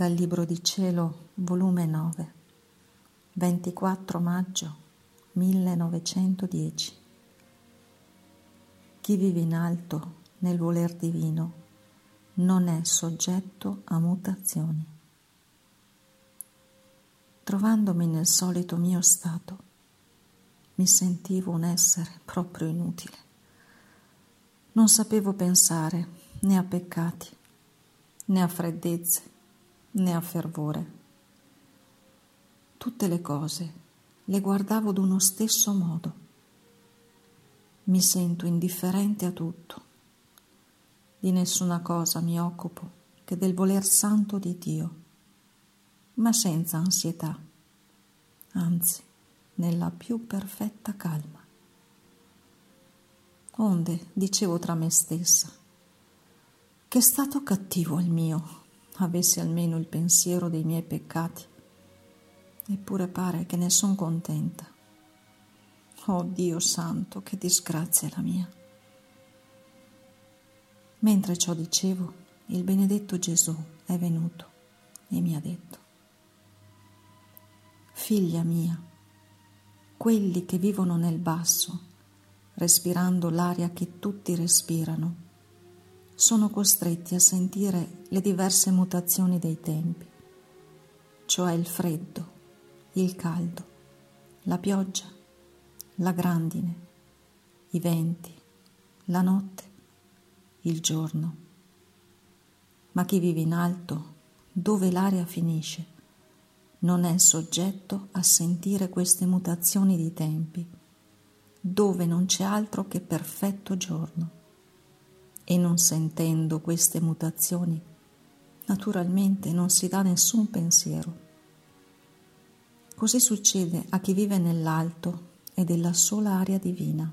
dal Libro di Cielo, volume 9, 24 maggio 1910. Chi vive in alto nel voler divino non è soggetto a mutazioni. Trovandomi nel solito mio stato, mi sentivo un essere proprio inutile. Non sapevo pensare né a peccati né a freddezze né a fervore. Tutte le cose le guardavo d'uno stesso modo. Mi sento indifferente a tutto. Di nessuna cosa mi occupo che del voler santo di Dio, ma senza ansietà, anzi nella più perfetta calma. Onde dicevo tra me stessa, che stato cattivo il mio avessi almeno il pensiero dei miei peccati. Eppure pare che ne son contenta. Oh Dio santo, che disgrazia la mia. Mentre ciò dicevo, il benedetto Gesù è venuto e mi ha detto, Figlia mia, quelli che vivono nel basso, respirando l'aria che tutti respirano, sono costretti a sentire le diverse mutazioni dei tempi, cioè il freddo, il caldo, la pioggia, la grandine, i venti, la notte, il giorno. Ma chi vive in alto, dove l'aria finisce, non è soggetto a sentire queste mutazioni di tempi, dove non c'è altro che perfetto giorno e non sentendo queste mutazioni, naturalmente non si dà nessun pensiero. Così succede a chi vive nell'alto e della sola aria divina.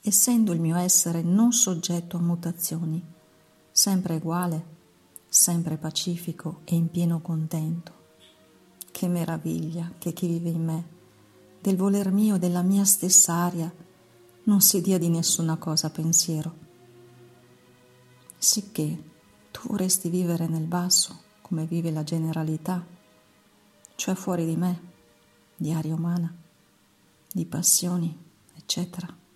Essendo il mio essere non soggetto a mutazioni, sempre uguale, sempre pacifico e in pieno contento. Che meraviglia che chi vive in me, del voler mio, della mia stessa aria, non si dia di nessuna cosa pensiero sicché tu vorresti vivere nel basso come vive la generalità, cioè fuori di me, di aria umana, di passioni, eccetera.